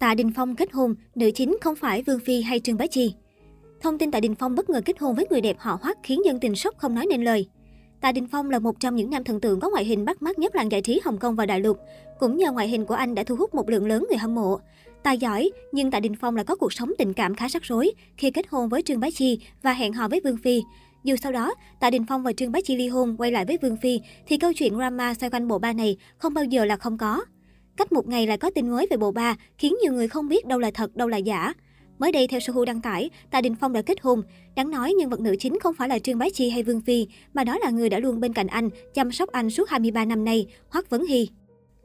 Tạ Đình Phong kết hôn, nữ chính không phải Vương Phi hay Trương Bá Chi. Thông tin Tạ Đình Phong bất ngờ kết hôn với người đẹp họ Hoắc khiến dân tình sốc không nói nên lời. Tạ Đình Phong là một trong những nam thần tượng có ngoại hình bắt mắt nhất làng giải trí Hồng Kông và Đại lục. Cũng nhờ ngoại hình của anh đã thu hút một lượng lớn người hâm mộ. Tài giỏi, nhưng Tạ Đình Phong lại có cuộc sống tình cảm khá rắc rối khi kết hôn với Trương Bá Chi và hẹn hò với Vương Phi. Dù sau đó, Tạ Đình Phong và Trương Bá Chi ly hôn quay lại với Vương Phi, thì câu chuyện drama xoay quanh bộ ba này không bao giờ là không có. Cách một ngày lại có tin mới về bộ ba, khiến nhiều người không biết đâu là thật, đâu là giả. Mới đây, theo Sohu đăng tải, Tạ Đình Phong đã kết hôn. Đáng nói, nhân vật nữ chính không phải là Trương Bá Chi hay Vương Phi, mà đó là người đã luôn bên cạnh anh, chăm sóc anh suốt 23 năm nay, Hoắc Vấn Hy.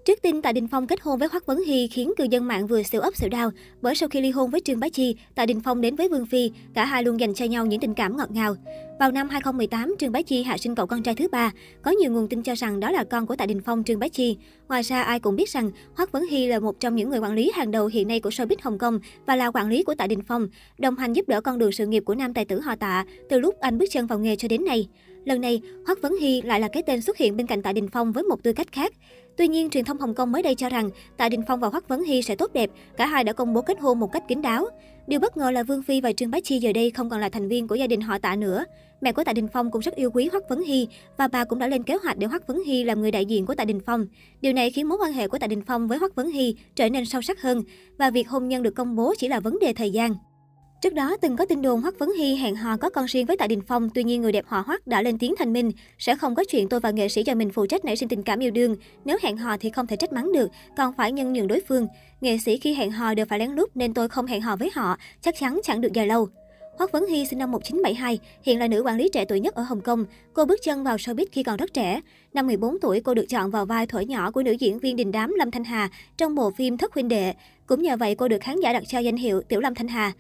Trước tin Tạ Đình Phong kết hôn với Hoắc Vấn Hy khiến cư dân mạng vừa siêu ấp siêu đau, bởi sau khi ly hôn với Trương Bá Chi, Tạ Đình Phong đến với Vương Phi, cả hai luôn dành cho nhau những tình cảm ngọt ngào. Vào năm 2018, Trương Bá Chi hạ sinh cậu con trai thứ ba, có nhiều nguồn tin cho rằng đó là con của Tạ Đình Phong Trương Bá Chi. Ngoài ra, ai cũng biết rằng Hoắc Vấn Hy là một trong những người quản lý hàng đầu hiện nay của showbiz Hồng Kông và là quản lý của Tạ Đình Phong, đồng hành giúp đỡ con đường sự nghiệp của nam tài tử họ Tạ từ lúc anh bước chân vào nghề cho đến nay. Lần này, Hoắc Vấn Hy lại là cái tên xuất hiện bên cạnh Tạ Đình Phong với một tư cách khác. Tuy nhiên, truyền thông Hồng Kông mới đây cho rằng Tạ Đình Phong và Hoắc Vấn Hy sẽ tốt đẹp, cả hai đã công bố kết hôn một cách kín đáo. Điều bất ngờ là Vương Phi và Trương Bá Chi giờ đây không còn là thành viên của gia đình họ Tạ nữa. Mẹ của Tạ Đình Phong cũng rất yêu quý Hoắc Vấn Hy và bà cũng đã lên kế hoạch để Hoắc Vấn Hy làm người đại diện của Tạ Đình Phong. Điều này khiến mối quan hệ của Tạ Đình Phong với Hoắc Vấn Hy trở nên sâu sắc hơn và việc hôn nhân được công bố chỉ là vấn đề thời gian. Trước đó, từng có tin đồn Hoắc Vấn Hy hẹn hò có con riêng với Tạ Đình Phong, tuy nhiên người đẹp họ Hoắc đã lên tiếng thành minh, sẽ không có chuyện tôi và nghệ sĩ cho mình phụ trách nảy sinh tình cảm yêu đương, nếu hẹn hò thì không thể trách mắng được, còn phải nhân nhường đối phương. Nghệ sĩ khi hẹn hò đều phải lén lút nên tôi không hẹn hò với họ, chắc chắn chẳng được dài lâu. Hoắc Vấn Hy sinh năm 1972, hiện là nữ quản lý trẻ tuổi nhất ở Hồng Kông. Cô bước chân vào showbiz khi còn rất trẻ. Năm 14 tuổi, cô được chọn vào vai thổi nhỏ của nữ diễn viên đình đám Lâm Thanh Hà trong bộ phim Thất huynh đệ. Cũng nhờ vậy cô được khán giả đặt cho danh hiệu Tiểu Lâm Thanh Hà.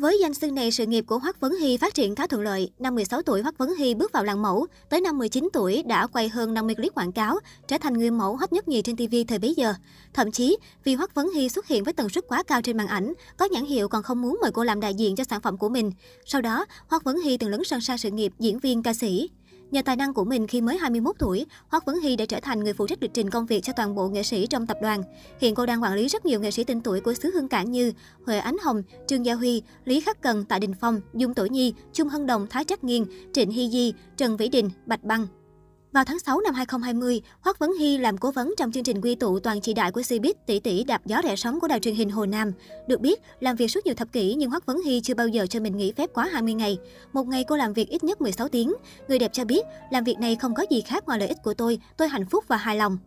Với danh xưng này, sự nghiệp của Hoắc Vấn Hy phát triển khá thuận lợi. Năm 16 tuổi, Hoắc Vấn Hy bước vào làng mẫu. Tới năm 19 tuổi, đã quay hơn 50 clip quảng cáo, trở thành người mẫu hot nhất nhì trên TV thời bấy giờ. Thậm chí, vì Hoắc Vấn Hy xuất hiện với tần suất quá cao trên màn ảnh, có nhãn hiệu còn không muốn mời cô làm đại diện cho sản phẩm của mình. Sau đó, Hoắc Vấn Hy từng lớn sân sang sự nghiệp diễn viên ca sĩ. Nhờ tài năng của mình khi mới 21 tuổi, Hoắc Vấn Hy đã trở thành người phụ trách lịch trình công việc cho toàn bộ nghệ sĩ trong tập đoàn. Hiện cô đang quản lý rất nhiều nghệ sĩ tên tuổi của xứ Hương Cảng như Huệ Ánh Hồng, Trương Gia Huy, Lý Khắc Cần, Tạ Đình Phong, Dung Tổ Nhi, Trung Hân Đồng, Thái Trắc Nghiên, Trịnh Hy Di, Trần Vĩ Đình, Bạch Băng. Vào tháng 6 năm 2020, Hoắc Vấn Hy làm cố vấn trong chương trình quy tụ toàn chỉ đại của Cbiz tỷ tỷ đạp gió rẻ sóng của đài truyền hình Hồ Nam. Được biết, làm việc suốt nhiều thập kỷ nhưng Hoắc Vấn Hy chưa bao giờ cho mình nghỉ phép quá 20 ngày. Một ngày cô làm việc ít nhất 16 tiếng. Người đẹp cho biết, làm việc này không có gì khác ngoài lợi ích của tôi, tôi hạnh phúc và hài lòng.